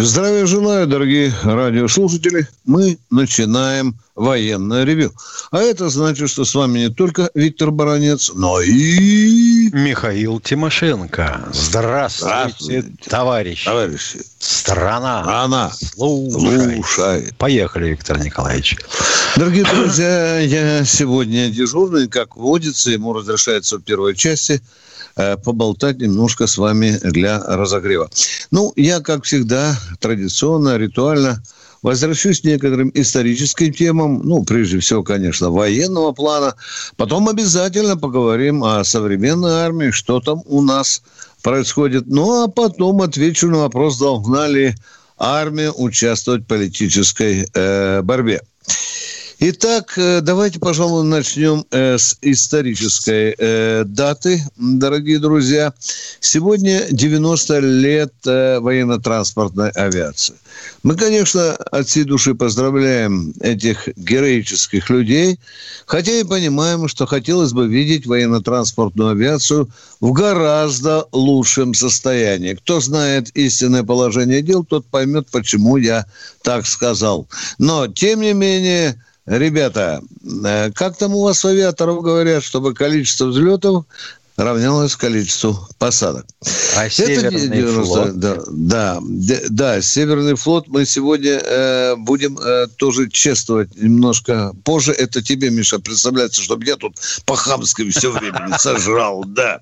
Здравия желаю, дорогие радиослушатели. Мы начинаем военное ревю. А это значит, что с вами не только Виктор Баранец, но и... Михаил Тимошенко. Здравствуйте, Здравствуйте. товарищи. Товарищи, Страна. она Слушай. Поехали, Виктор Николаевич. Дорогие друзья, я сегодня дежурный, как водится, ему разрешается в первой части поболтать немножко с вами для разогрева. Ну, я, как всегда, традиционно, ритуально возвращусь к некоторым историческим темам, ну, прежде всего, конечно, военного плана. Потом обязательно поговорим о современной армии, что там у нас происходит. Ну, а потом отвечу на вопрос, должна ли армия участвовать в политической э, борьбе. Итак, э, давайте, пожалуй, начнем э, с исторической э, даты, дорогие друзья. Сегодня 90 лет военно-транспортной авиации. Мы, конечно, от всей души поздравляем этих героических людей, хотя и понимаем, что хотелось бы видеть военно-транспортную авиацию в гораздо лучшем состоянии. Кто знает истинное положение дел, тот поймет, почему я так сказал. Но, тем не менее, Ребята, э, как там у вас авиаторов говорят, чтобы количество взлетов равнялось количеству посадок. А Это Северный 90 флот? Да, да, да, Северный флот мы сегодня э, будем э, тоже чествовать немножко позже. Это тебе, Миша, представляется, чтобы я тут по-хамски все время сожрал, да.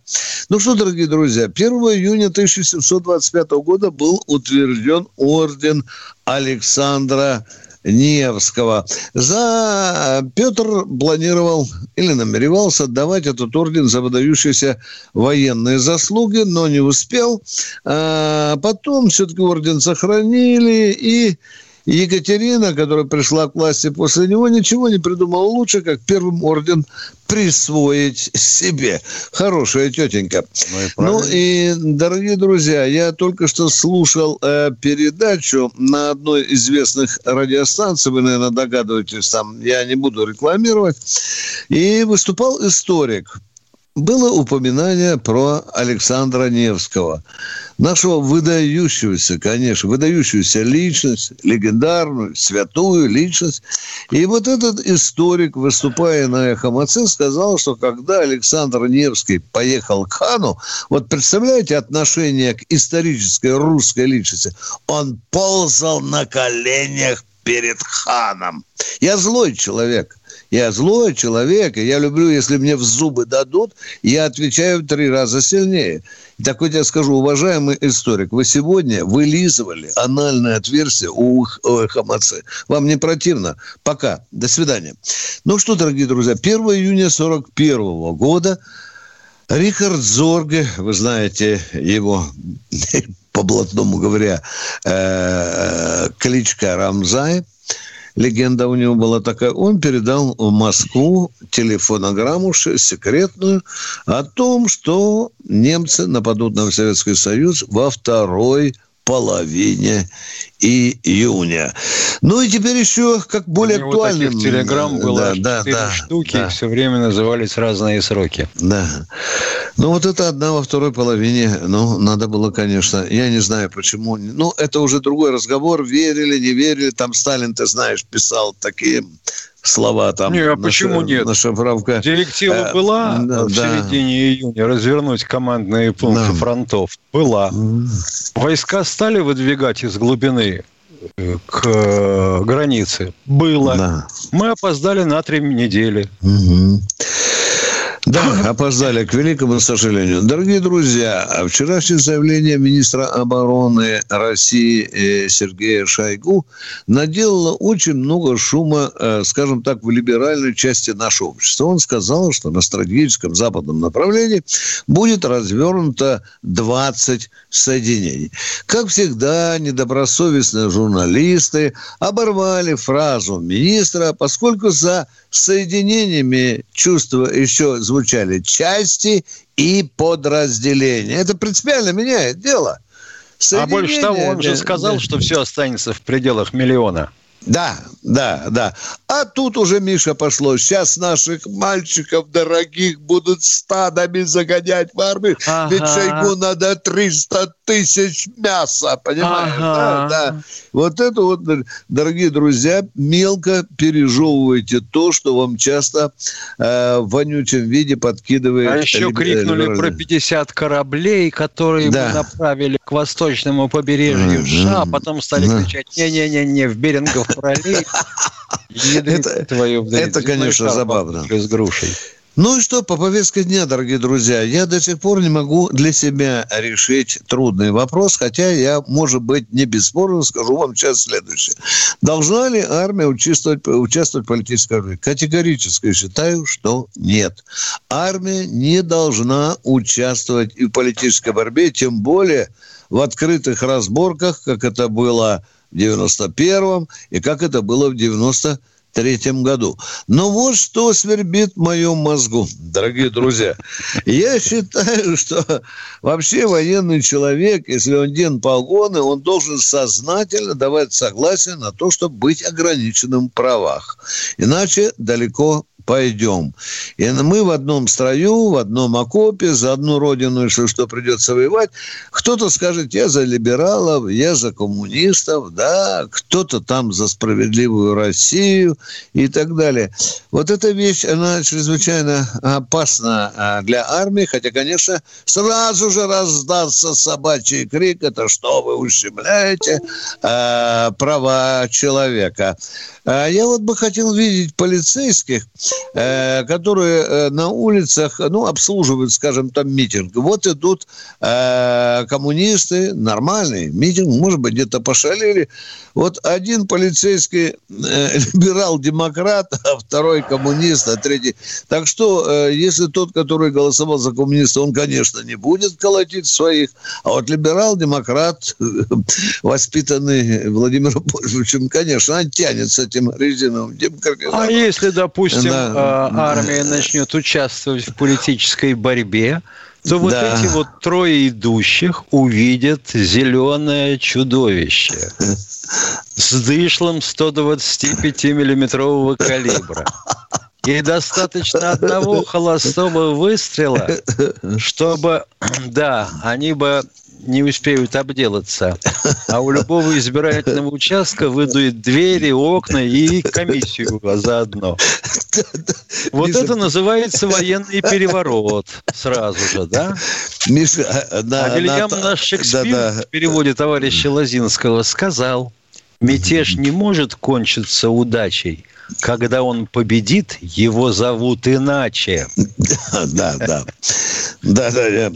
Ну что, дорогие друзья, 1 июня 1725 года был утвержден орден Александра Невского. За Петр планировал или намеревался отдавать этот орден за выдающиеся военные заслуги, но не успел. А потом все-таки орден сохранили, и Екатерина, которая пришла к власти после него, ничего не придумала лучше, как первым орден присвоить себе. Хорошая тетенька. Ну и Ну и, дорогие друзья, я только что слушал э, передачу на одной из известных радиостанций, вы, наверное, догадываетесь, там я не буду рекламировать, и выступал историк. Было упоминание про Александра Невского, нашего выдающегося, конечно, выдающуюся личность, легендарную, святую личность. И вот этот историк, выступая на «Эхо Москвы», сказал, что когда Александр Невский поехал к хану, вот представляете отношение к исторической русской личности, он ползал на коленях перед ханом. Я злой человек. Я злой человек, и я люблю, если мне в зубы дадут, я отвечаю в три раза сильнее. Так вот я скажу, уважаемый историк, вы сегодня вылизывали анальное отверстие у Хамацы. Вам не противно? Пока. До свидания. Ну что, дорогие друзья, 1 июня 41 года Рихард Зорге, вы знаете его, по-блатному говоря, э, кличка Рамзай, легенда у него была такая, он передал в Москву телефонограмму секретную о том, что немцы нападут на Советский Союз во второй половине июня. Ну и теперь еще как более У актуальным... таких телеграмм было аж да, четыре да, штуки, да. все время назывались разные сроки. Да. Ну, вот это одна во второй половине. Ну, надо было, конечно. Я не знаю, почему. Ну, это уже другой разговор. Верили, не верили. Там Сталин, ты знаешь, писал такие слова там. Не, а на почему ша- нет? На шифровка. Директива Э, была да, в да. середине июня развернуть командные пункты Да. фронтов? Была. Войска стали выдвигать из глубины э, к э, границе? Было. Да. Мы опоздали на три недели. Мгм. Да, опоздали к великому сожалению. Дорогие друзья, вчерашнее заявление министра обороны России э, Сергея Шойгу наделало очень много шума, э, скажем так, в либеральной части нашего общества. Он сказал, что на стратегическом западном направлении будет развернуто 20 соединений. Как всегда, недобросовестные журналисты оборвали фразу министра, поскольку за соединениями чувства еще звучали части и подразделения. Это принципиально меняет дело. А больше того, он же сказал, да. что все останется в пределах миллиона. Да, да, да. А тут уже, Миша, пошло. Сейчас наших мальчиков дорогих будут стадами загонять в армию. Ага. Ведь Шойгу надо 300 тысяч мяса, понимаешь? Ага. Да, да. Вот это вот, дорогие друзья, мелко пережевывайте то, что вам часто э, в вонючем виде подкидывает. А еще крикнули про 50 кораблей, которые да. мы направили к восточному побережью США, а потом стали кричать, не-не-не, в Берингов пролив. Это, конечно, забавно. С грушей. Ну и что, по повестке дня, дорогие друзья, я до сих пор не могу для себя решить трудный вопрос, хотя я, может быть, не бесспорно скажу вам сейчас следующее. Должна ли армия участвовать, участвовать в политической борьбе? Категорически считаю, что нет. Армия не должна участвовать в политической борьбе, тем более в открытых разборках, как это было в 91-м и как это было в 93 третьем году. Но вот что свербит в моем мозгу, дорогие друзья. Я считаю, что вообще военный человек, если он ден погоны, он должен сознательно давать согласие на то, чтобы быть ограниченным в правах. Иначе далеко пойдем. И мы в одном строю, в одном окопе, за одну родину, если что, придется воевать. Кто-то скажет, я за либералов, я за коммунистов, да, кто-то там за справедливую Россию и так далее. Вот эта вещь, она чрезвычайно опасна а, для армии, хотя, конечно, сразу же раздастся собачий крик, это что вы ущемляете э, права человека. А я вот бы хотел видеть полицейских, Э, которые э, на улицах, ну, обслуживают, скажем, там митинг. Вот идут э, коммунисты, нормальный митинг, может быть, где-то пошалили. Вот один полицейский либерал-демократ, а второй коммунист, а третий. Так что, если тот, который голосовал за коммуниста, он, конечно, не будет колотить своих, а вот либерал-демократ, воспитанный Владимиром Польшевичем, конечно, он тянет с этим резиновым демократом. А если, допустим, да Э, армия начнет участвовать в политической борьбе, то вот да. эти вот трое идущих увидят зеленое чудовище с дышлом 125-миллиметрового калибра. И достаточно одного холостого выстрела, чтобы, да, они бы не успеют обделаться. А у любого избирательного участка выдует двери, окна и комиссию заодно. Вот это называется военный переворот сразу же, да? Миша, да, а Вильям наш Шекспир в переводе товарища Лозинского сказал, мятеж не может кончиться удачей – когда он победит, его зовут иначе. Да, да. Да, да, да.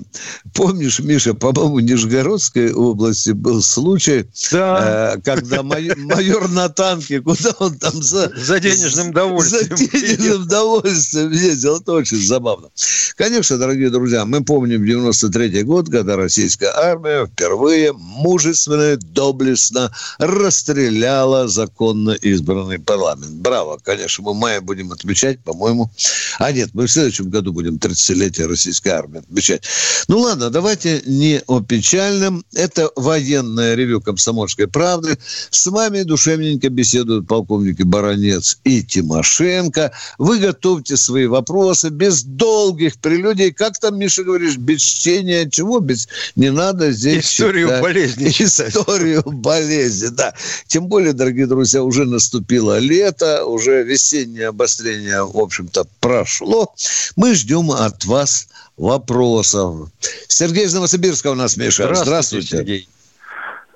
Помнишь, Миша, по-моему, в Нижегородской области был случай, да. э, когда майор, майор на танке, куда он там за... За денежным довольствием. За денежным довольствием ездил. Это очень забавно. Конечно, дорогие друзья, мы помним 93 год, когда российская армия впервые мужественно, доблестно расстреляла законно избранный парламент. Браво! Право. Конечно, мы мая будем отмечать, по-моему. А нет, мы в следующем году будем 30-летие российской армии отмечать. Ну ладно, давайте не о печальном. Это военное ревю комсомольской правды. С вами душевненько беседуют полковники Баранец и Тимошенко. Вы готовьте свои вопросы без долгих прелюдий. Как там, Миша, говоришь, без чтения чего? Без... Не надо здесь... Историю читать. болезни Историю болезни, да. Тем более, дорогие друзья, уже наступило лето, уже весеннее обострение, в общем-то, прошло. Мы ждем от вас вопросов. Сергей из Новосибирска у нас, Миша. Здравствуйте. Здравствуйте. Сергей.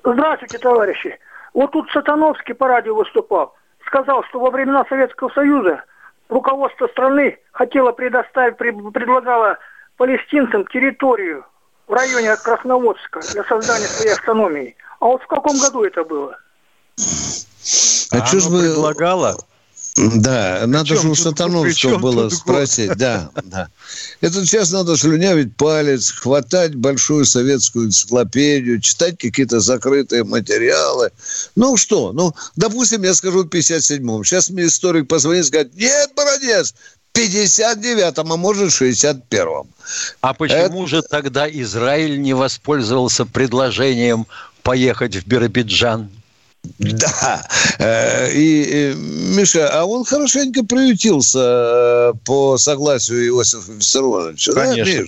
Здравствуйте, товарищи. Вот тут Сатановский по радио выступал. Сказал, что во времена Советского Союза руководство страны хотело предоставить, предлагало палестинцам территорию в районе Красноводска для создания своей автономии. А вот в каком году это было? А, а что ж вы... предлагала? Да, надо же у Сатановского было спросить. Да, да. Это сейчас надо слюнявить палец, хватать большую советскую энциклопедию, читать какие-то закрытые материалы. Ну что, ну, допустим, я скажу в 57-м. Сейчас мне историк позвонит и скажет, нет, Бородец, 59-м, а может 61-м. А почему Это... же тогда Израиль не воспользовался предложением поехать в Биробиджан? Да. Э, и, Миша, а он хорошенько приютился э, по согласию Иосифа Виссарионовича. Конечно.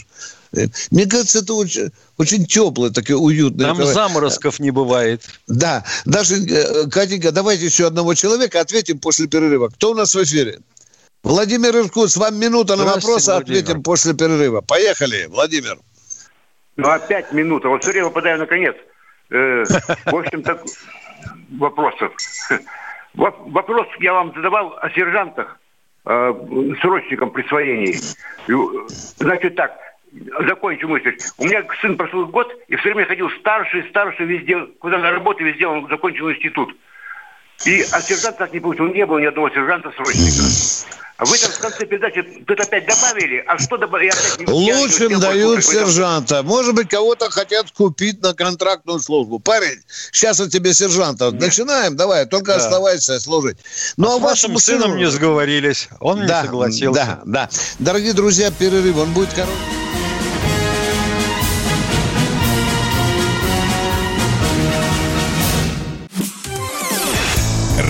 Да, э, Мне кажется, это очень, очень теплый, такой уютный. Там такой... заморозков не бывает. Да. Даже, Катенька, давайте еще одного человека ответим после перерыва. Кто у нас в эфире? Владимир Иркутс, вам минута на вопрос, а ответим после перерыва. Поехали, Владимер. Ну, опять минута. Вот все время попадаю на конец. В общем-то, вопросов. Вопрос я вам задавал о сержантах, э, срочникам присвоении. Значит так, закончу мысль. У меня сын прошел год, и все время ходил старший, старший везде, куда на работу, везде он закончил институт. И а сержант так не получил. Не было ни одного сержанта-срочника. А вы там в конце передачи тут опять добавили, а что добавили? Лучшим дают сержанта. Может быть, кого-то хотят купить на контрактную службу. Парень, сейчас у тебя сержанта. Нет. Начинаем, давай, только да. оставайся служить. Ну, а, а вашим сыном не сговорились. Он да, не согласился. Да, да. Дорогие друзья, перерыв, он будет короткий.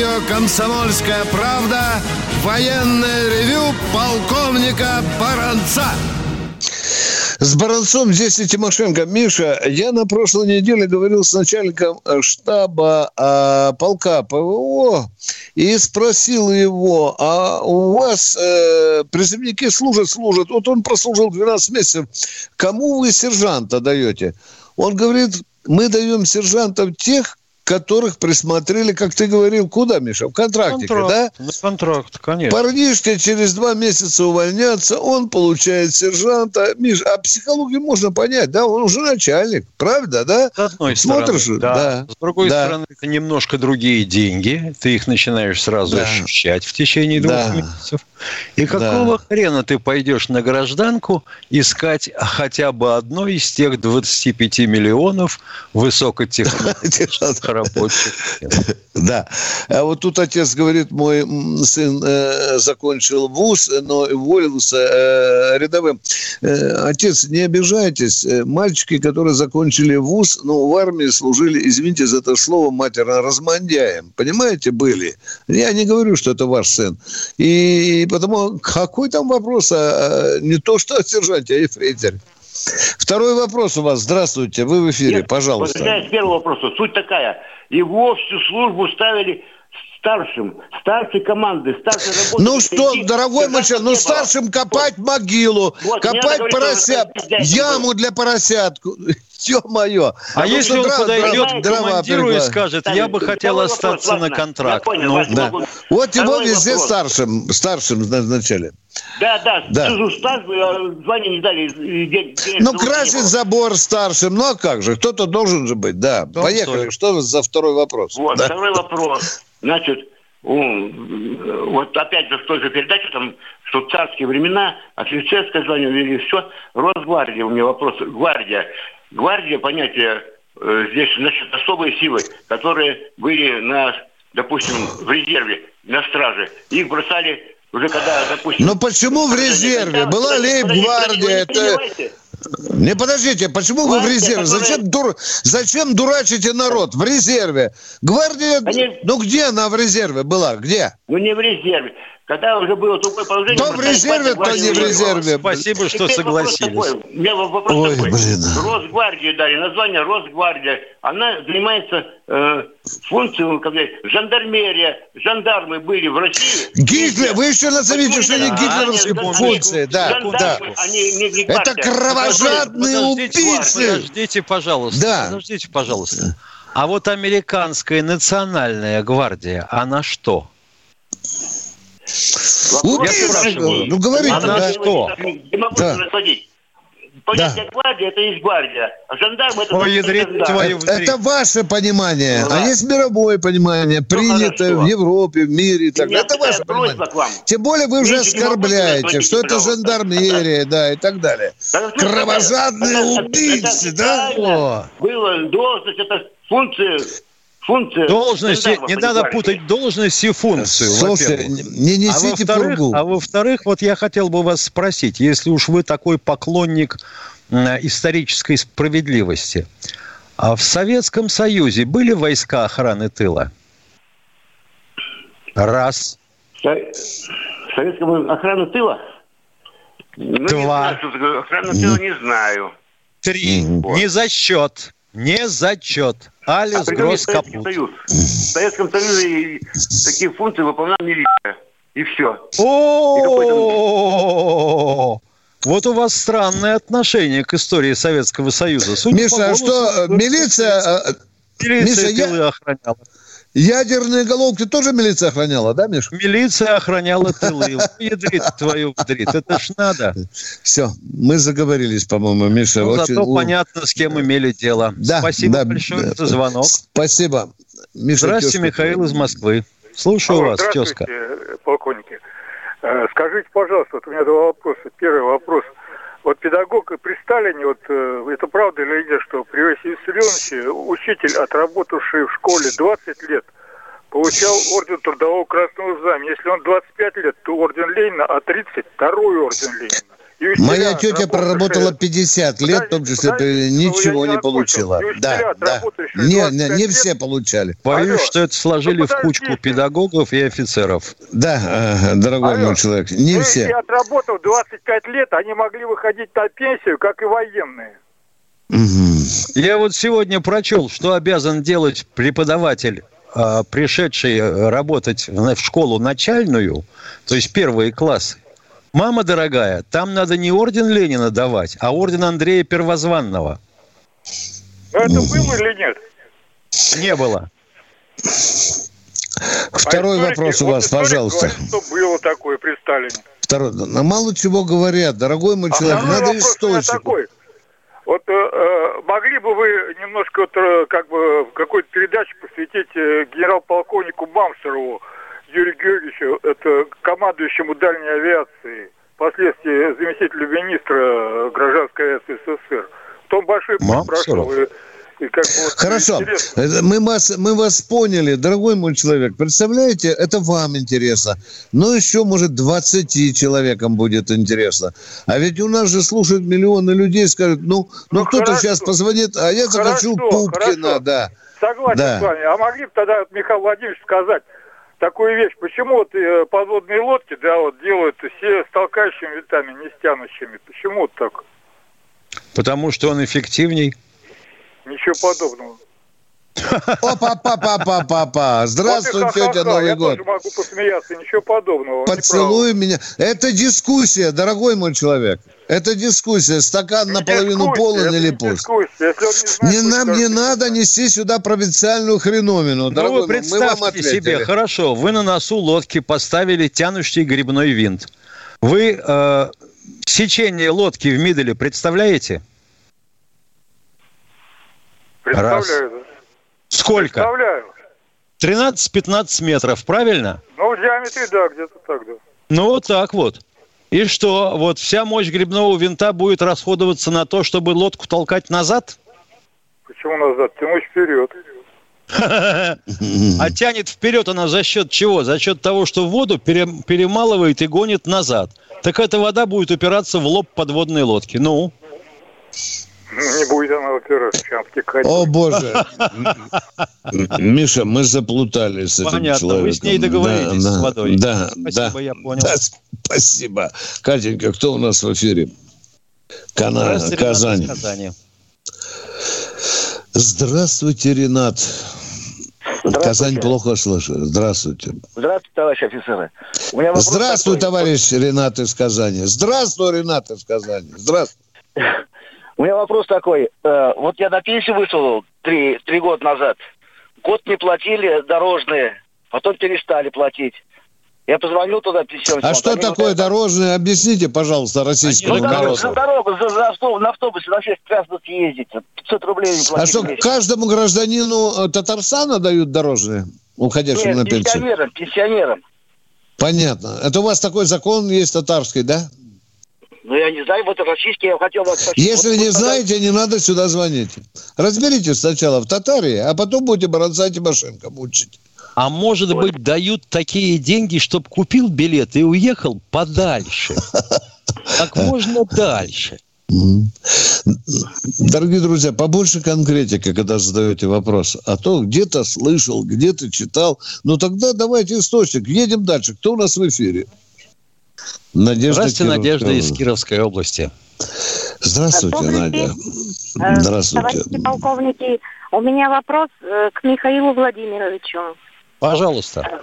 Радио «Комсомольская правда» военное ревю полковника Баранца. С Баранцом здесь и Тимошенко. Миша, я на прошлой неделе говорил с начальником штаба а, полка ПВО и спросил его, а у вас э, призывники служат, служат. Вот он прослужил 12 месяцев. Кому вы сержанта даете? Он говорит, мы даем сержантов тех, которых присмотрели, как ты говорил, куда, Миша? В контрактике, контракт, да? На контракт, конечно. Парнишки через два месяца увольнятся, он получает сержанта. Миш, а психологию можно понять, да? Он уже начальник, правда, да? С одной Смотришь, стороны, да. да. С другой да. стороны, это немножко другие деньги. Ты их начинаешь сразу да. ощущать в течение двух да. месяцев. И какого да. хрена ты пойдешь на гражданку искать хотя бы одно из тех 25 миллионов высокотехнологичных рабочих? Да. А вот тут отец говорит, мой сын э, закончил вуз, но уволился э, рядовым. Э, отец, не обижайтесь. Мальчики, которые закончили вуз, ну, в армии служили, извините за это слово матерно, размандяем. Понимаете, были. Я не говорю, что это ваш сын. И потому какой там вопрос, а, не то что о сержанте, а ефрейторе. Второй вопрос у вас. Здравствуйте, вы в эфире, Нет, пожалуйста. Возвращаясь к первому вопросу, суть такая. Его всю службу ставили старшим, старшей команды, старшей работы. Ну что, дорогой мальчик, ну старшим копать вот. могилу, вот, копать поросят, яму для поросятку. Ё-моё. А, а если он подойдет к командиру и скажет, я бы хотел остаться на контракт. Ну, да. Вот его везде старшим, старшим назначали. Да, да, да. стаж, э, звание не дали. Ну, красить забор старшим, ну а как же, кто-то должен же быть, да. Поехали, что за второй вопрос? Вот, второй вопрос. Значит, вот опять же в той же передаче, там, что в царские времена, офицерское звание ввели, все, Росгвардия, у меня вопрос, гвардия. Гвардия, понятие э, здесь, значит, особые силы, которые были на, допустим, в резерве, на страже. Их бросали уже когда, допустим... Но почему в резерве? Была лейб-гвардия, это... Не подождите, почему вы в Гвардия, резерве? которая- Зачем, дур... Зачем дурачите народ? В резерве. Гвардия, Они- ну где она в резерве была? Где? Ну не в резерве. Когда уже было такое положение... То в резерве, то не в резерве. Спасибо, что Теперь вопрос согласились. такой. У меня вопрос Ой, такой. блин. Росгвардии дали, название Росгвардия. Она занимается э, функцией, как сказать, жандармерия. Жандармы были в России. Гитлер, вы еще назовите, что они гитлеровские Они функции. Да, жандармы, да. они Это кровожадные Подождите, убийцы. Подождите, пожалуйста. Да. Подождите, пожалуйста. А вот американская национальная гвардия, она что? Спрашиваю. Ну говорите, Она да. что? Не могу Да. Понятие гвардия это есть гвардия, а жандарм это... Ой, твою Это, это ваше понимание, Ну, а да. есть мировое понимание, принятое хорошо. в Европе, в мире и так далее. Это ваше понимание. к вам. Тем более вы уже оскорбляете, что это жандармерия, да, и так далее. Да, ну, Кровожадные убийцы, да? Было должность, это функция, функция. Должность, жандарма, не надо путать должность и функцию, Слушайте, во-первых. не А несите во-вторых, пургу. а во-вторых, вот я хотел бы вас спросить, если уж вы такой поклонник исторической справедливости, а в Советском Союзе были войска охраны тыла? Раз. Со- Советскому охрану тыла? Ну, не Два. знаю, тыла не знаю. Три. Мгм. Не за счет. Не за счет. Алис А Гросс Капут. Союз? В Советском Союзе такие функции выполняла милиция. И все. О, вот у вас странное отношение к истории Советского Союза. Судя по Миша, а что, э, вы- милиция, э, Милиция Миша, я- охраняла. Ядерные головки тоже милиция охраняла, да, Миша? Милиция охраняла тылы. Ядрит твою вдрит. Это ж надо. Все, мы заговорились, по-моему, Миша. Ну, очень- зато у- понятно, с кем имели дело. Да, Спасибо да, большое да. за звонок. Спасибо. Миша Здравствуйте, Тёшка. Михаил из Москвы. Слушаю Алло, вас, здравствуйте, тезка. э, полковники. Э, Скажите, пожалуйста, вот у меня два вопроса. Первый вопрос. Вот педагог при Сталине, вот э, это правда или нет, что при Иосифе Виссарионовиче учитель, отработавший в школе 20 лет, получал орден Трудового Красного Знамени. Если он 25 лет, то орден Ленина, а 30 – второй орден Ленина. Учителя, Моя тетя проработала 50 лет, в том числе подождите, ничего ну, не не получила. Да, да. Не, не, 25 не все получали. Боюсь, Алло. что это сложили Ну, в кучку подождите. педагогов и офицеров. Да, э, дорогой Алло. мой человек, не Ну, все. если отработав 25 лет, они могли выходить на пенсию, как и военные. Мгм. Я вот сегодня прочел, что обязан делать преподаватель, а, пришедший э, работать в в школу начальную, то есть первые классы. Мама дорогая, там надо не орден Ленина давать, а орден Андрея Первозванного. Но это было или нет? Не было. Второй А историки- вопрос у вот вас, историк пожалуйста. говорит, что было такое при Сталине. Второй. Ну, мало чего говорят, дорогой мой А человек. Надо источник. Вот э, э, могли бы вы немножко вот, э, как бы в какой-то передаче посвятить э, генерал-полковнику Бамсерову Юрию Георгиевичу, это командующему дальней авиации, впоследствии заместителю министра э, гражданской авиации СССР. В том большой Мамсуров? прошел. И, и как бы вот Хорошо, интересно. Это мы вас, мы вас поняли, дорогой мой человек. Представляете, это вам интересно. Но еще, может, 20 человекам будет интересно. А ведь у нас же слушают миллионы людей, скажут, ну, ну, Ну, кто-то сейчас позвонит, а я захочу Хорошо, Пупкина, хорошо. да. Согласен Да. с вами. А могли бы тогда Михаил Владимирович сказать такую вещь, почему вот э, подводные лодки, да, вот делают все с толкающими винтами, не с тянущими. Почему вот так? Потому что он эффективней. Ничего подобного. Опа-па-па-па-па-па. Здравствуй, Вот и тетя, ха-ха-ха, Новый я год. тоже могу посмеяться, ничего подобного. Поцелуй меня. Это дискуссия, дорогой мой человек. Это дискуссия. Стакан Не наполовину полон или пуст. не Не пусть нам не надо нести сюда провинциальную хреновину. Ну, Дорогой вы мой, мы вам представьте себе, хорошо, вы на носу лодки поставили тянущий грибной винт. Вы э, сечение лодки в Миделе представляете? Представляю. да. Сколько? Представляю. 13-15 метров, правильно? Ну, в диаметре, да, где-то так, да. Ну, вот так вот. И что, вот вся мощь грибного винта будет расходоваться на то, чтобы лодку толкать назад? Почему назад? Тянуть вперед. А тянет вперед она за счет чего? За счет того, что воду пере- перемалывает и гонит назад. Так эта вода будет упираться в лоб подводной лодки. Ну, Ну, не будет она сейчас втекать. О, боже. М- Миша, мы заплутались с этим Понятно, вы человеком. с ней договорились, Да, с да, водой. Да, Спасибо, да. я понял. Да, спасибо. Катенька, кто у нас в эфире? Кана- Здравствуйте, Ренат из Казань. Казани. Здравствуйте, Ренат. Казань плохо слышит. Здравствуйте. Здравствуйте, товарищи офицеры. У меня вопрос Здравствуй, такой. товарищ Ренат из Казани. Здравствуй, Ренат из Казани. Здравствуй. У меня вопрос такой. Э, Вот я на пенсию вышел три, три года назад. Год не платили дорожные, потом перестали платить. Я позвонил туда пенсионный А что такое вот дорожное? Объясните, пожалуйста, российскому Ну, дорогу, за народу. дорогу, за, за авто- на автобусе на 6 раз ездить. 500 рублей не А платить. что, в месяц. каждому гражданину э, Татарстана дают дорожные, уходящему на Нет, пенсию? пенсионерам, пенсионерам. Понятно. Это у вас такой закон есть татарский, да? Ну, я не знаю, вот российский я хотел вас спросить. Если Вот- не вот знаете, не надо сюда звонить. Разберитесь сначала в Татарии, а потом будете Баранца Тимошенко мучить. А может быть, дают такие деньги, чтобы купил билет и уехал подальше. Как можно дальше. Дорогие друзья, побольше конкретики, когда задаете вопрос. А то где-то слышал, где-то читал. Ну тогда давайте источник. Едем дальше. Кто у нас в эфире? Надежда Здравствуйте, Надежда из. Кировской области. Здравствуйте, Добрый Надя. день. Э, Здравствуйте. Товарищи полковники, у меня вопрос э, к Михаилу Владимировичу. Пожалуйста.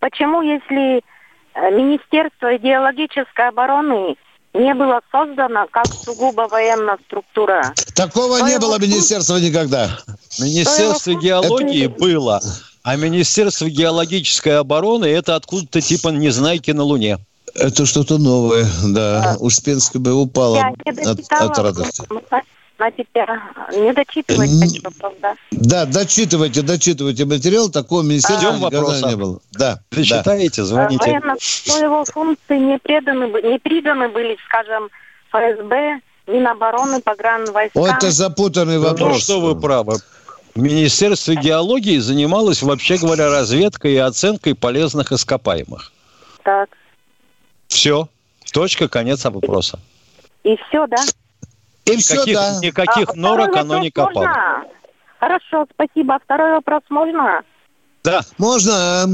Почему, если э, Министерство идеологической обороны не было создано как сугубо военная структура? Такого не его было министерства никогда. Министерство его геологии функции- было, а Министерство геологической обороны это откуда-то типа Незнайки на Луне. Это что-то новое, да. Успенская бы упала от, от радости. ну, значит, не дочитывать хочу, правда. Да, дочитывайте, дочитывайте материал. Такого министерства Ждем никогда вопроса. не было. Да, да. Прочитаете, звоните. Военно, что его функции не, преданы, не приданы были, скажем, ФСБ, Минобороны, погранвойскам. О, это запутанный Ну вопрос. что вы правы. Министерство геологии занималось, вообще говоря, разведкой и оценкой полезных ископаемых. Так. Все. Точка, конец вопроса. И все, да? И все, Никаких, да. никаких А норок второй оно не копало. можно? Хорошо, спасибо. Второй вопрос можно? Да. Можно.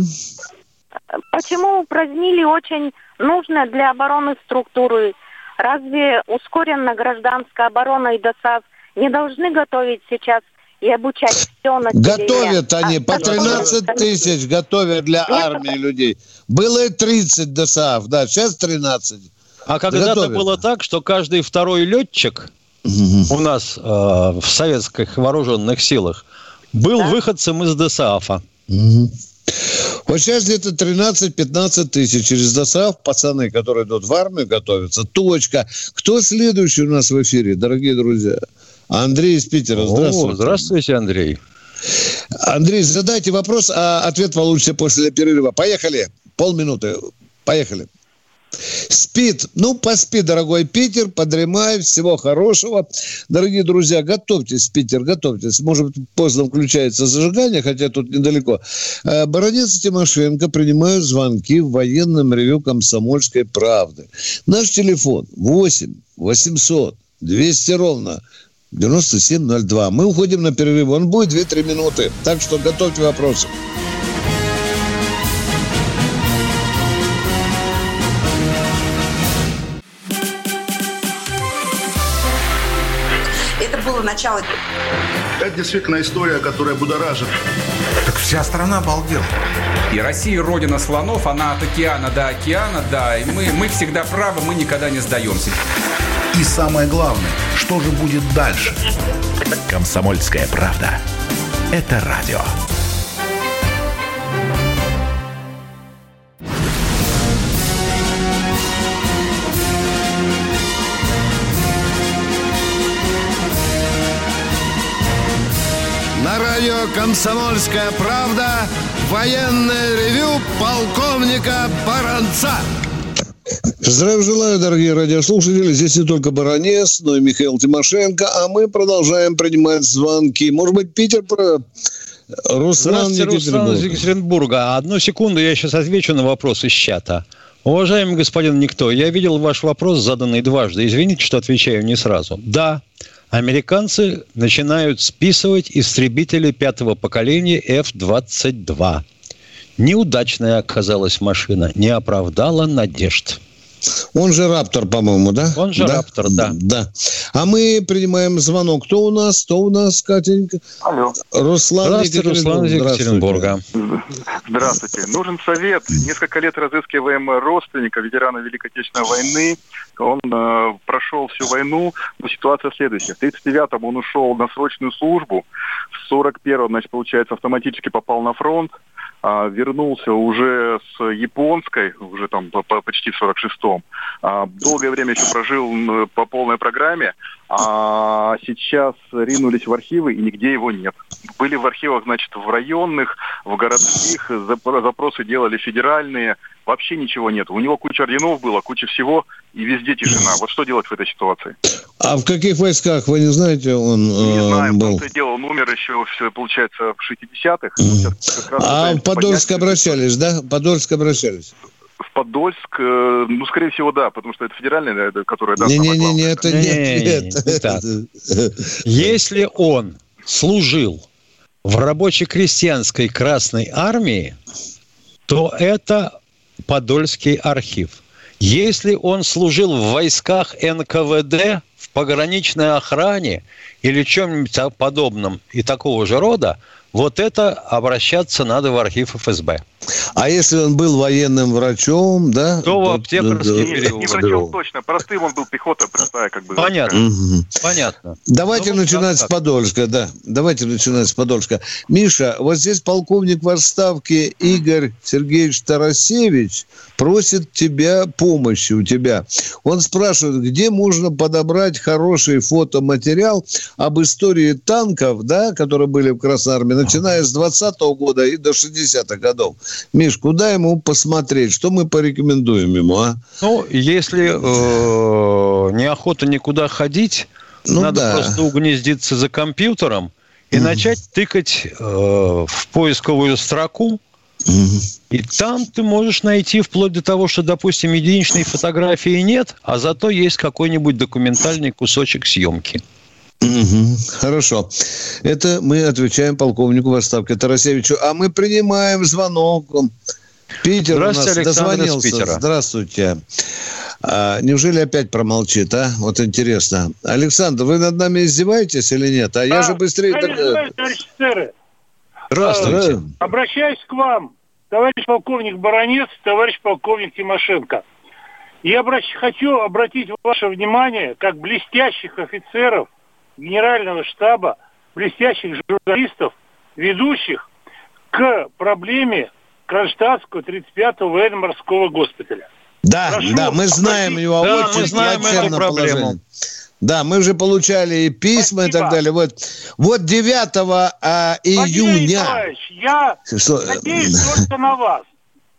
Почему упразднили очень нужные для обороны структуры? Разве ускоренно гражданская оборона и ДОСАВ не должны готовить сейчас и обучать все население? Готовят они А, по готовят. 13 тысяч, готовят для Нет. армии людей. Было и 30 ДСАФ, да, сейчас 13. А когда-то было так, что каждый второй летчик у нас э, в советских вооруженных силах был выходцем из ДСАФа. Мгм. Вот сейчас где-то 13-15 тысяч через ДОСАФ, пацаны, которые идут в армию, готовятся. Точка. Кто следующий у нас в эфире, дорогие друзья? Андрей из Питера. Здравствуйте. О, здравствуйте, Андрей. Андрей, задайте вопрос, а ответ получите после перерыва. Поехали. Полминуты. Поехали. Спит. Ну, поспи, дорогой Питер, подремай. Всего хорошего. Дорогие друзья, готовьтесь, Питер, готовьтесь. Может быть, поздно включается зажигание, хотя тут недалеко. Э, Баронец и Тимошенко принимают звонки в военном ревю «Комсомольской правды». Наш телефон 8 800 200 ровно 9702. Мы уходим на перерыв. Он будет 2-3 минуты. Так что готовьте вопросы. Это было начало. Это действительно история, которая будоражит. Так вся страна обалдела. И Россия родина слонов, она от океана до океана, да. И мы, мы всегда правы, мы никогда не сдаемся. И самое главное, что же будет дальше? Комсомольская правда. Это радио. На радио «Комсомольская правда» военное ревю полковника Баранца. Здравия желаю, дорогие радиослушатели. Здесь не только Баранец, но и Михаил Тимошенко. А мы продолжаем принимать звонки. Может быть, Питер... Про... Руслан Руслан из Екатеринбург. Екатеринбурга. Одну секунду, я сейчас отвечу на вопрос из чата. Уважаемый господин Никто, я видел ваш вопрос, заданный дважды. Извините, что отвечаю не сразу. Да, американцы начинают списывать истребители пятого поколения F-22. Неудачная оказалась машина, не оправдала надежд. Он же Раптор, по-моему, да? Он же Раптор, да. Да. А мы принимаем звонок. Кто у нас? Кто у нас, Катенька? Алло. Руслан Здравствуйте, Руслан из Екатеринбурга. Здравствуйте. Нужен совет. Несколько лет разыскиваем родственника ветерана Великой Отечественной войны. Он э, прошел всю войну, но ситуация следующая. В 39-м он ушел на срочную службу. В 41-м, значит, получается, автоматически попал на фронт. А, вернулся уже с японской, уже там по- по- почти в 46-м. А, долгое время еще прожил по полной программе, а сейчас ринулись в архивы, и нигде его нет. Были в архивах, значит, в районных, в городских, зап- запросы делали федеральные, вообще ничего нет. У него куча орденов было, куча всего, и везде тишина. Вот что делать в этой ситуации? А в каких войсках, вы не знаете, он Не э, знаю, был? и дело, он умер еще, все, получается, в 60-х. Сейчас как раз А в Подольск понять, обращались, да? В Подольск обращались? В Подольск, э, ну, скорее всего, да, потому что это федеральная, которая... да, Не-не-не, это нет, нет. не так. Если он служил в рабоче-крестьянской Красной Армии, то это Подольский архив. Если он служил в войсках НКВД, в пограничной охране или чем-нибудь подобном и такого же рода, вот это обращаться надо в архив ФСБ. А если он был военным врачом, да? То в аптекарский да. период. Не врачом точно, простым он был пехота, простая, как бы. Понятно. Мгм. Понятно. Давайте Ну, вот начинать с так. Подольска, да. Давайте начинать с Подольска. Миша, вот здесь полковник в отставке Игорь Сергеевич Тарасевич просит тебя помощи у тебя. Он спрашивает, где можно подобрать хороший фотоматериал об истории танков, да, которые были в Красной Армии, начиная с 20 года и до 60-х годов. Миш, куда ему посмотреть? Что мы порекомендуем ему, а? Ну, если э, неохота никуда ходить, Ну надо да. просто угнездиться за компьютером и начать тыкать э, в поисковую строку. И там ты можешь найти вплоть до того, что, допустим, единичной фотографии нет, а зато есть какой-нибудь документальный кусочек съемки. Мгм. Хорошо. Это мы отвечаем полковнику в отставке Тарасевичу. А мы принимаем звонок. Питер у нас Здравствуйте, Александр из дозвонился. Питера. Здравствуйте. А, неужели опять промолчит, а? Вот интересно. Александр, вы над нами издеваетесь или нет? А я же быстрее... Товарищ, так- товарищ офицеры, Здравствуйте. э, обращаюсь к вам, товарищ полковник Баранец, товарищ полковник Тимошенко. Я обращ- хочу обратить ваше внимание, как блестящих офицеров Генерального штаба, блестящих журналистов, ведущих к проблеме Кронштадтского 35-го военно-морского госпиталя. Да, Прошу да, мы знаем обратить- его Да, мы знаем эту проблему. положение. Да, мы уже получали и письма и так Спасибо. далее. Вот, вот 9 а, июня... Николаевич, я Что? надеюсь только на вас.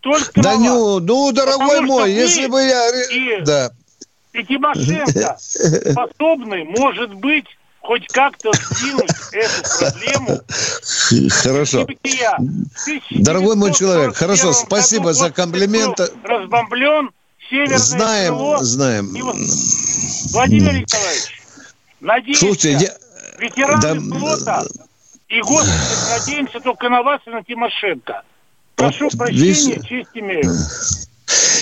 Только Да на ну, вас. ну, дорогой Потому мой, если бы я... и- Да. И Тимошенко способны, может быть, хоть как-то сдвинуть эту проблему. Хорошо. Дорогой мой человек, 1941 хорошо, спасибо за госпиталь комплимент. был Разбомблен северное Знаем, крыло. знаем. Вот, Владимир Николаевич, надеемся, Слушайте, я- ветераны да, флота и госпиталь, надеемся только на вас и на Тимошенко. Прошу Вот прощения, видишь- честь имею.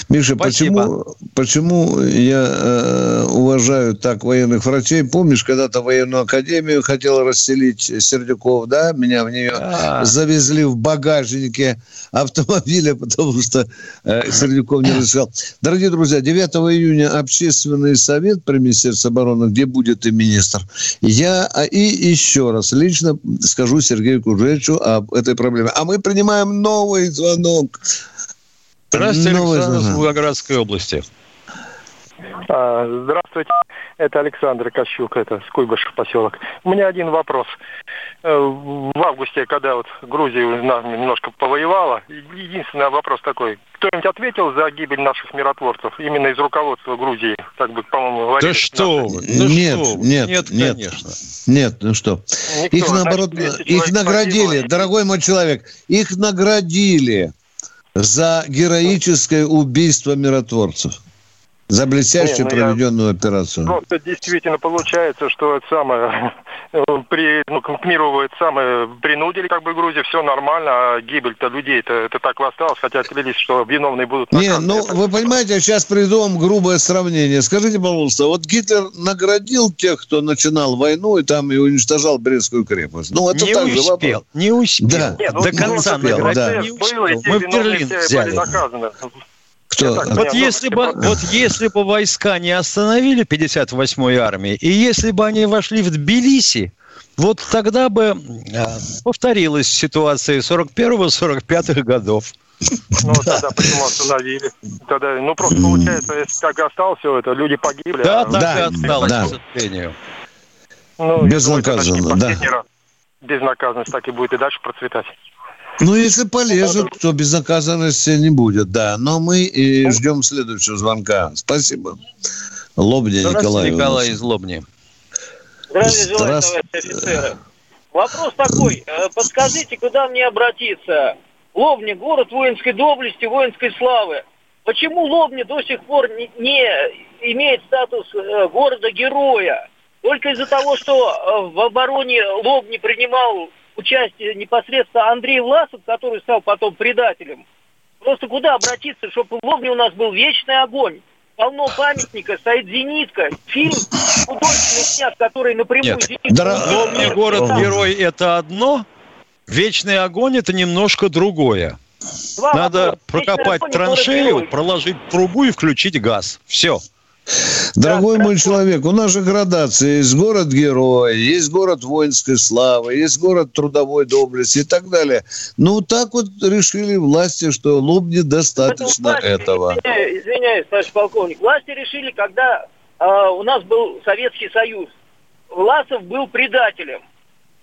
Миша, Спасибо. почему, почему я э, уважаю так военных врачей? Помнишь, когда-то военную академию хотел расселить Сердюков, да? Меня в нее Да. завезли в багажнике автомобиля, потому что э, Сердюков не разрешал. Дорогие друзья, 9 июня общественный совет при Министерстве обороны, где будет и министр. Я а, и еще раз лично скажу Сергею Кужевичу об этой проблеме. А мы принимаем новый звонок. Здравствуйте, Новый Александр из. Волгоградской области. А, Здравствуйте, это Александр Кощук, это с Куйбышев поселок. У меня один вопрос. Э, В августе, когда вот Грузия немножко повоевала, единственный вопрос такой. Кто-нибудь ответил за гибель наших миротворцев именно из руководства Грузии? Так бы, по-моему, говорили. Да что вы, да нет, что нет, нет, нет. конечно. Нет, ну что. Никто. Их наоборот, Значит, 200 их наградили, погибло. дорогой мой человек, их наградили за героическое убийство миротворцев. За блестяще Не, ну я- проведенную операцию. Просто действительно получается, что это самое при ну, к миру это самое принудили как бы Грузию, все нормально, а гибель-то людей-то это так осталось, хотя клялись, что виновные будут Не, ну вы понимаете, я сейчас приду вам грубое сравнение. Скажите, пожалуйста, вот Гитлер наградил тех, кто начинал войну и там и уничтожал Брестскую крепость. Ну, это не так же успел, вопрос. не успел. Да. Нет, ну, До конца успел, наградил, да. не успел. Мы в Берлин взяли. Кто? так, Вот Не, ну, если, типа- бы, вот если бы войска не остановили 58-й армии, и если бы они вошли в Тбилиси, вот тогда бы а, повторилась ситуация 41-45 годов. Ну, тогда почему остановили? Тогда, ну, просто получается, если так и осталось все это, люди погибли. Да, а, так Да, и осталось, да. к сожалению. ну, Безнаказанно, да. раз. Безнаказанность так и будет и дальше процветать. Ну, если полезут, то безнаказанности не будет, да. Но мы и ждем следующего звонка. Спасибо. Лобня Николай. Николай из Лобни. Здравия желаю, товарищи офицеры. Вопрос такой. э, Подскажите, куда мне обратиться? Лобня, город воинской доблести, воинской славы. Почему Лобня до сих пор не, не имеет статус э, города-героя? Только из-за того, что э, в обороне Лобни принимал участие непосредственно Андрей Власов, который стал потом предателем. Просто куда обратиться, чтобы в Лобне у нас был вечный огонь? Полно памятника, стоит зенитка, фильм художественный снят, который напрямую Нет, убил. Лобня город-герой – это одно, вечный огонь – это немножко другое. Два Надо вопроса. прокопать Вечный траншею, проложить трубу и включить газ. Все. Дорогой мой человек, у нас же градация. Есть город-герой, есть город воинской славы, есть город трудовой доблести и так далее. Ну, так вот решили власти, что Лобни достаточно власти, этого. Извиняюсь, извиняюсь, товарищ полковник. Власти решили, когда а, у нас был Советский Союз, Власов был предателем.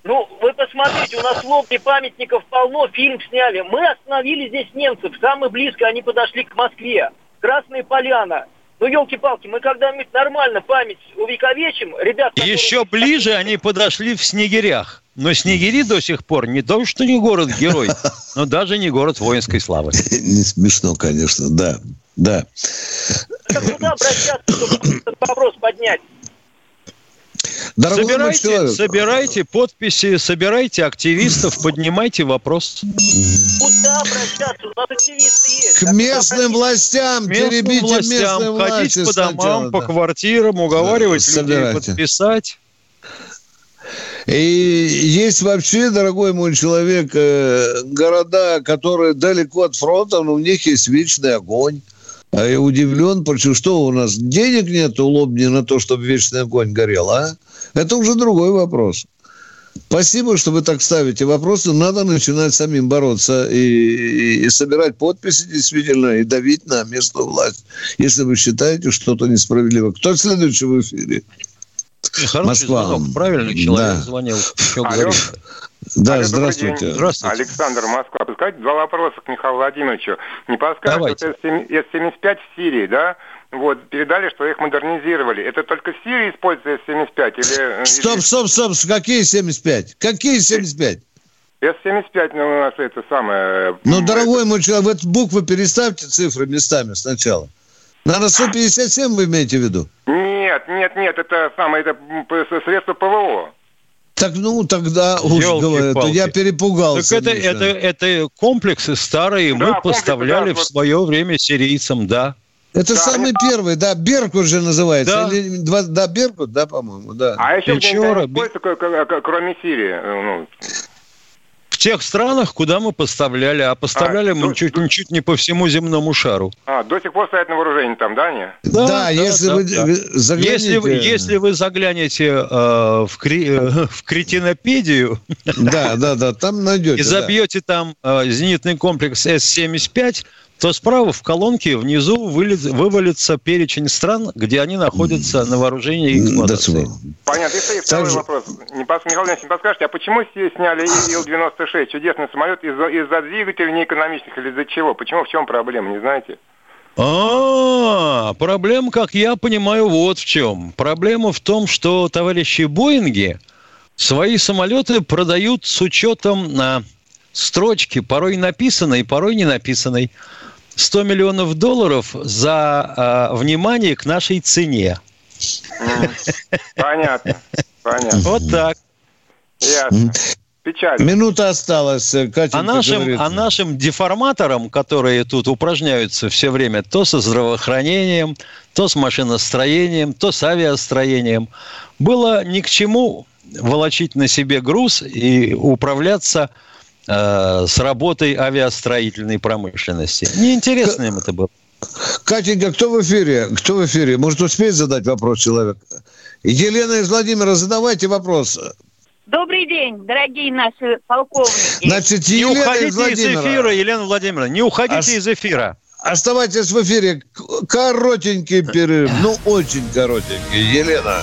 Ну, вы посмотрите, у нас в Лобне памятников полно, фильм сняли. Мы остановили здесь немцев, самое близко они подошли к Москве. Красная Поляна. Ну, елки-палки, мы когда-нибудь нормально память увековечим, ребят... И еще ближе они подошли в Снегирях. Но Снегири до сих пор не то, что не город-герой, но даже не город воинской славы. Не смешно, конечно, да. Да. Так куда обращаться, чтобы этот вопрос поднять? Дорогой собирайте, собирайте подписи, собирайте активистов, поднимайте вопрос. Куда обращаться? У нас активисты есть. К местным властям, Местным теребите местные властям власти ходить по домам, сначала, по квартирам, уговаривать Да, людей подписать. И есть вообще, дорогой мой человек, э, города, которые далеко от фронта, но у них есть вечный огонь. А я удивлен, почему что у нас денег нет у Лобни на то, чтобы вечный огонь горел, а? Это уже другой вопрос. Спасибо, что вы так ставите вопросы. Надо начинать самим бороться и, и- и собирать подписи действительно и давить на местную власть, если вы считаете что-то несправедливо. Кто следующий в эфире? Хороший Москва. звонок, правильный человек Да. звонил. Что Алло. Да, Алло, здравствуйте. Здравствуйте. Александр, Москва. Подскажите два вопроса к Михаилу Владимировичу. Не подскажете, вот С-7- С-75 в Сирии, да? Вот, передали, что их модернизировали. Это только в Сирии используется С-75? Или, э, Стоп, стоп, стоп. Какие 75? Какие 75? или С-75 ну, у нас это самое... э, Ну, дорогой мой человек, вот буквы переставьте цифры местами сначала. Наверное, 157 вы имеете в виду? Нет, нет, нет, это самое, это средство ПВО. Так, ну, тогда уж говорю, то я Так перепугался. это, Миша. это, это комплексы старые, Да, мы поставляли да, в свое время сирийцам, да. Это самый первый, да, Беркут же называется. Да. Или два- да, Беркут, да, по-моему, да. А еще Печора, к- к- кроме Сирии? э, Ну, В тех странах, куда мы поставляли, а поставляли А, мы то- чуть, чуть не по всему земному шару. а, до сих пор стоят на вооружении там, да, не? Да, если вы да. загляните- Если вы, если вы заглянете э, в, кри- э, в кретинопедию Да, да, да, там найдете. и да. забьете там э, зенитный комплекс С-75, то справа в колонке внизу вылез- вывалится перечень стран, где они находятся на вооружении и эксплуатации. Понятно. И второй Также- вопрос. Не пос- Михаил Владимирович, не подскажете, а почему сняли Ил-96? Чудесный самолет из-за из-за двигателей неэкономичных или из-за чего? Почему? В чем проблема, не знаете? А, проблема, как я понимаю, вот в чем. Проблема в том, что товарищи Боинги свои самолеты продают с учетом на строчки, порой написанной, порой не написанной. 100 миллионов долларов за а, внимание к нашей цене. Понятно. Понятно. Вот так. Ясно. Печально. Минута осталась. э, Катенька А нашим, говорит. а нашим деформаторам, которые тут упражняются все время то со здравоохранением, то с машиностроением, то с авиастроением, было ни к чему волочить на себе груз и управляться э, с работой авиастроительной промышленности. Неинтересно им это было. Катенька, кто в эфире? Кто в эфире? Может, успеть задать вопрос человек? Елена из Владимира, задавайте вопрос. Добрый день, дорогие наши полковники. Значит, Не Елена уходите из из эфира, Елена Владимировна, не уходите Ос- из эфира. Оставайтесь в эфире. Коротенький перерыв. Ну, очень коротенький. Елена.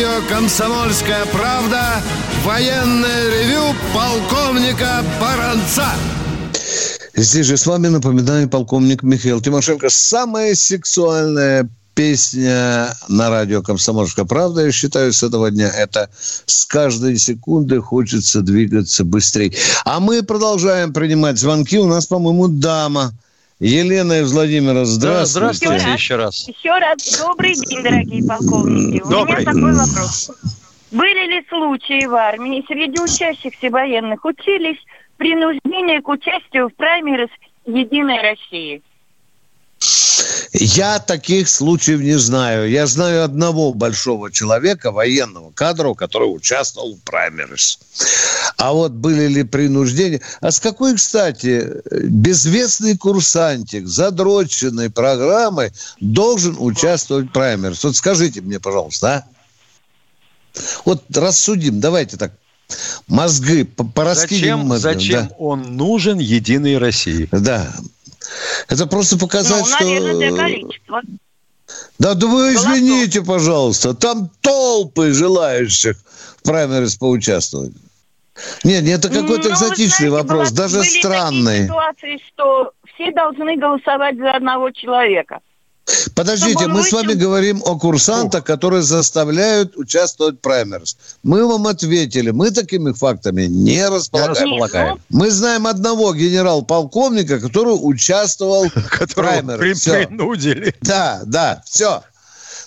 Радио «Комсомольская правда» военное ревю полковника Баранца. Здесь же с вами, напоминаю, полковник Михаил Тимошенко. Самая сексуальная песня на радио «Комсомольская правда», я считаю, с этого дня. Это «С каждой секунды хочется двигаться быстрее». А мы продолжаем принимать звонки. У нас, по-моему, дама. Елена из Владимира, здравствуйте. здравствуйте еще раз. Еще раз добрый день, дорогие полковники. У Добрый. меня такой вопрос. Были ли случаи в армии среди учащихся военных учились принуждение к участию в праймерис Единой России? Я таких случаев не знаю. Я знаю одного большого человека, военного кадра, который участвовал в праймерис. А вот были ли принуждения? А с какой, кстати, безвестный курсантик задроченной программой должен участвовать в праймерис? Вот скажите мне, пожалуйста, а? Вот рассудим, давайте так, мозги, по- пораскинем Зачем, зачем да. он нужен Единой России? Да. Это просто показать, ну, что... Да, да вы извините, пожалуйста, там толпы желающих в праймерис поучаствовать. Нет, нет, это какой-то Ну, экзотичный знаете, вопрос, бывают- даже были такие странный. ситуации, что все должны голосовать за одного человека. Подождите, мы с вами говорим о курсантах, которые заставляют участвовать в праймерис. Мы вам ответили, мы такими фактами не располагаем. располагаем. Мы знаем одного генерал-полковника, который участвовал в. Всё. принудили. Да, да, все.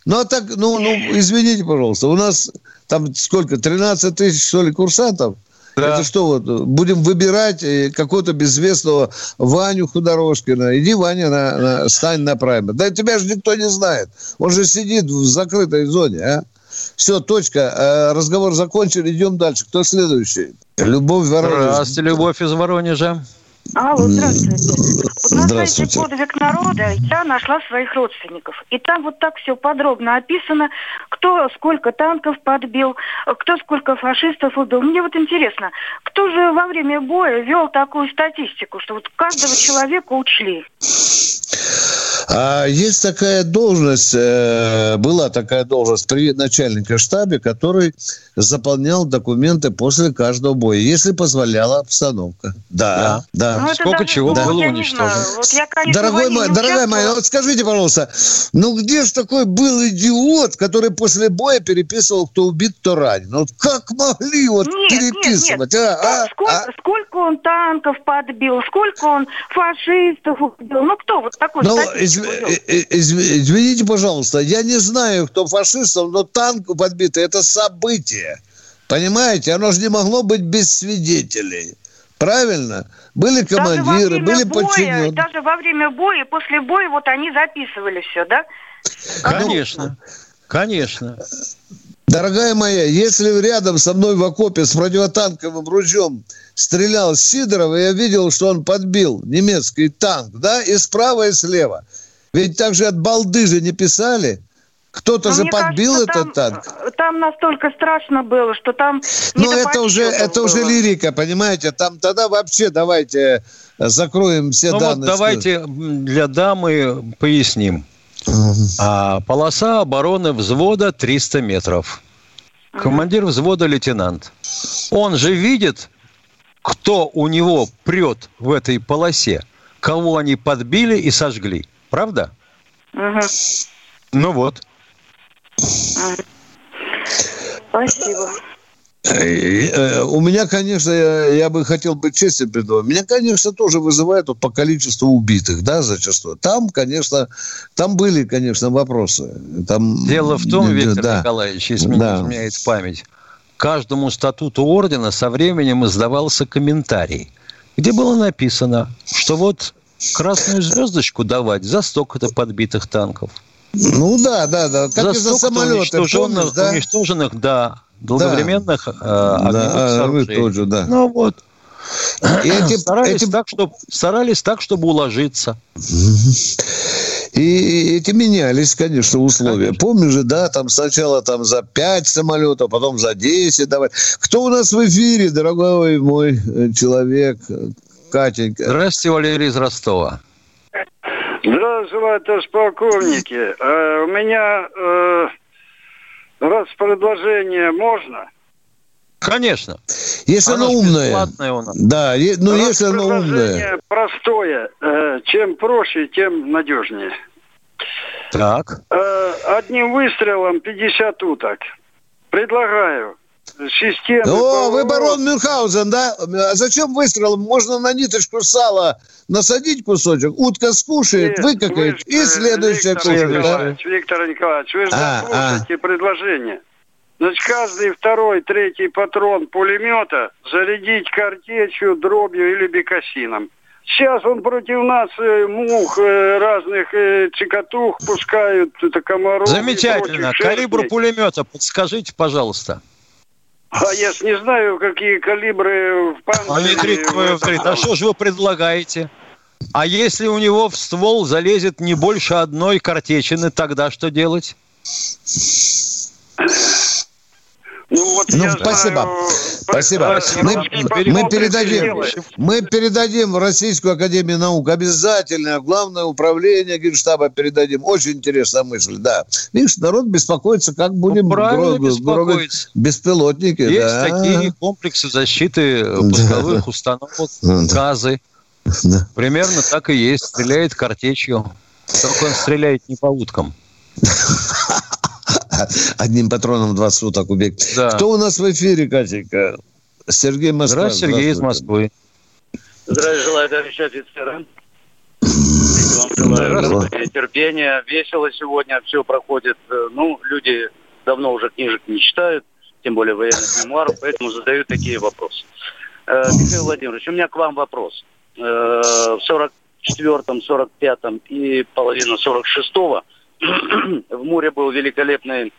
Ну, а так, ну, ну, извините, пожалуйста, у нас там сколько, 13 тысяч, что ли, курсантов? Да. Это что, вот, будем выбирать э, какого-то безвестного Ваню Худорошкина. Иди, Ваня, на, на- стань на праймер. Да тебя же никто не знает. Он же сидит в закрытой зоне, а? Все, точка. Э, Разговор закончен, идем дальше. Кто следующий? Любовь Воронеж. Здравствуйте, Любовь из Воронежа. Алло, здравствуйте. Вот на сайте Здравствуйте. «Подвиг народа» я нашла своих родственников. И там вот так все подробно описано, кто сколько танков подбил, кто сколько фашистов убил. Мне вот интересно, кто же во время боя вел такую статистику, что вот каждого человека учли? А есть такая должность, э, была такая должность при начальнике штабе, который заполнял документы после каждого боя, если позволяла обстановка. Да, да. Ну, это Сколько чего ну, было уничтожено? Вот я, конечно, Дорогой мой, не дорогая моя, вот скажите, пожалуйста, ну где же такой был идиот, который после боя переписывал, кто убит, кто ранен? Вот как могли вот Нет, нет, переписывать? нет. а, а, сколько, а? сколько он танков подбил, сколько он фашистов убил? Ну кто вот такой Ну, э, э, изв- извините, пожалуйста, я не знаю, кто фашистов, но танк подбитый – это событие. Понимаете? Оно же не могло быть без свидетелей. Правильно? Были Даже во командиры, время были боя, подчиненные. даже во время боя, после боя, вот они записывали все, да? Конечно. Конечно. Дорогая моя, если рядом со мной в окопе с противотанковым ружьем стрелял Сидоров, и я видел, что он подбил немецкий танк, да, и справа, и слева. Ведь так же от балды же не писали. Кто-то Но же мне подбил кажется, этот танк. Там настолько страшно было, что там Ну, это уже, это уже было. лирика, понимаете? Там тогда вообще давайте э, закроем все Ну вот данные. давайте м, для дамы поясним. А, полоса обороны взвода 300 метров. Командир взвода лейтенант. Он же видит, кто у него прет в этой полосе, кого они подбили и сожгли. Правда? Мгм. Ну вот. Спасибо. Э, э, У меня, конечно, я, я бы хотел быть честен перед вами. Меня, конечно, тоже вызывает вот по количеству убитых, да, зачастую. Там, конечно, там были, конечно, вопросы. Там, Дело в том, да, Виктор да. Николаевич, если Да. не изменяет память, каждому статуту ордена со временем издавался комментарий, где было написано, что вот красную звездочку давать за столько-то подбитых танков. Ну да, да, да. Как за и за самолеты, уничтоженных, помнишь, да? уничтоженных, да, долговременных э, Да, а, вы сооружений. тоже, да. Ну вот. И эти- старались, эти- так, чтобы, старались так, чтобы уложиться. И эти менялись, конечно, условия. Помнишь же, да, там сначала там за 5 самолетов, потом за 10 давать. Кто у нас в эфире, дорогой мой э, человек, э, Катенька? Здравствуйте, Валерий из Ростова. Желаю, товарищ полковники. Э, у меня э, раз предложение можно? Конечно. Если Оно оно умное. у нас. Да, е- ну Раз если оно умное. простое. Э, чем проще, тем надежнее. Так. Э, одним выстрелом 50 уток. Предлагаю систему... О, вы барон Мюнхгаузен, да? А зачем выстрелом? Можно на ниточку сала насадить кусочек, утка скушает, Нет, выкакает, вы и э, следующая Виктор кушает. да? Николаевич, Виктор Николаевич, вы же А, заслушайте предложение. Значит, каждый второй, третий патрон пулемета зарядить картечью, дробью или бекасином. Сейчас он против нас э, мух, э, разных э, цикатух пускают, это комаров. Замечательно. Калибр пулемета подскажите, пожалуйста. А я ж не знаю, какие калибры в А панцире. твое внедрить. А что же вы предлагаете? А если у него в ствол залезет не больше одной картечины, тогда что делать? Ну, вот Ну, спасибо. знаю, Спасибо. Мы, мы передадим, мы передадим в Российскую Академию Наук обязательно. Главное управление Генштаба передадим. Очень интересная мысль, да. Видишь, народ беспокоится, как будем Ну, правильно гро- беспилотники. Есть да. такие комплексы защиты пусковых установок, газы. Примерно так и есть. Стреляет картечью. Только он стреляет не по уткам. Одним патроном 20 суток убег. Да. Кто у нас в эфире, Катенька? Сергей Москва. Здравствуйте, Сергей из Москвы. Здравия желаю, товарищ офицеры. Здравствуйте. терпения. Весело сегодня все проходит. Э, Ну, люди давно уже книжек не читают, тем более военных мемуаров, поэтому задают такие вопросы. Э, Михаил Владимирович, у меня к вам вопрос. Э, В 44-м, 45-м и половину 46-го в море был великолепный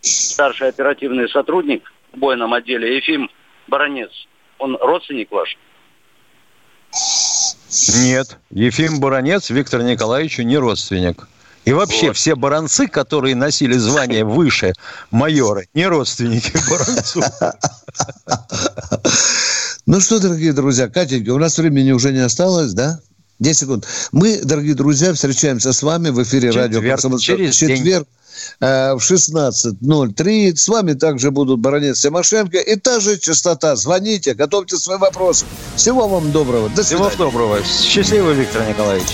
старший оперативный сотрудник в бойном отделе Ефим Баранец. Он родственник ваш? Нет, Ефим Баранец Виктор Николаевичу не родственник. И вообще все баронцы, которые носили звание выше майора, не родственники баронцу. Ну что, дорогие друзья, Катенька, у нас времени уже не осталось, да? 10 секунд. Мы, дорогие друзья, встречаемся с вами в эфире Четверг, радио «Комсомольская через в четверг э, в 16.03. С вами также будут баронец Тимошенко и та же частота. Звоните, готовьте свои вопросы. Всего вам доброго. До Всего свидания. доброго. Счастливо, Виктор Николаевич.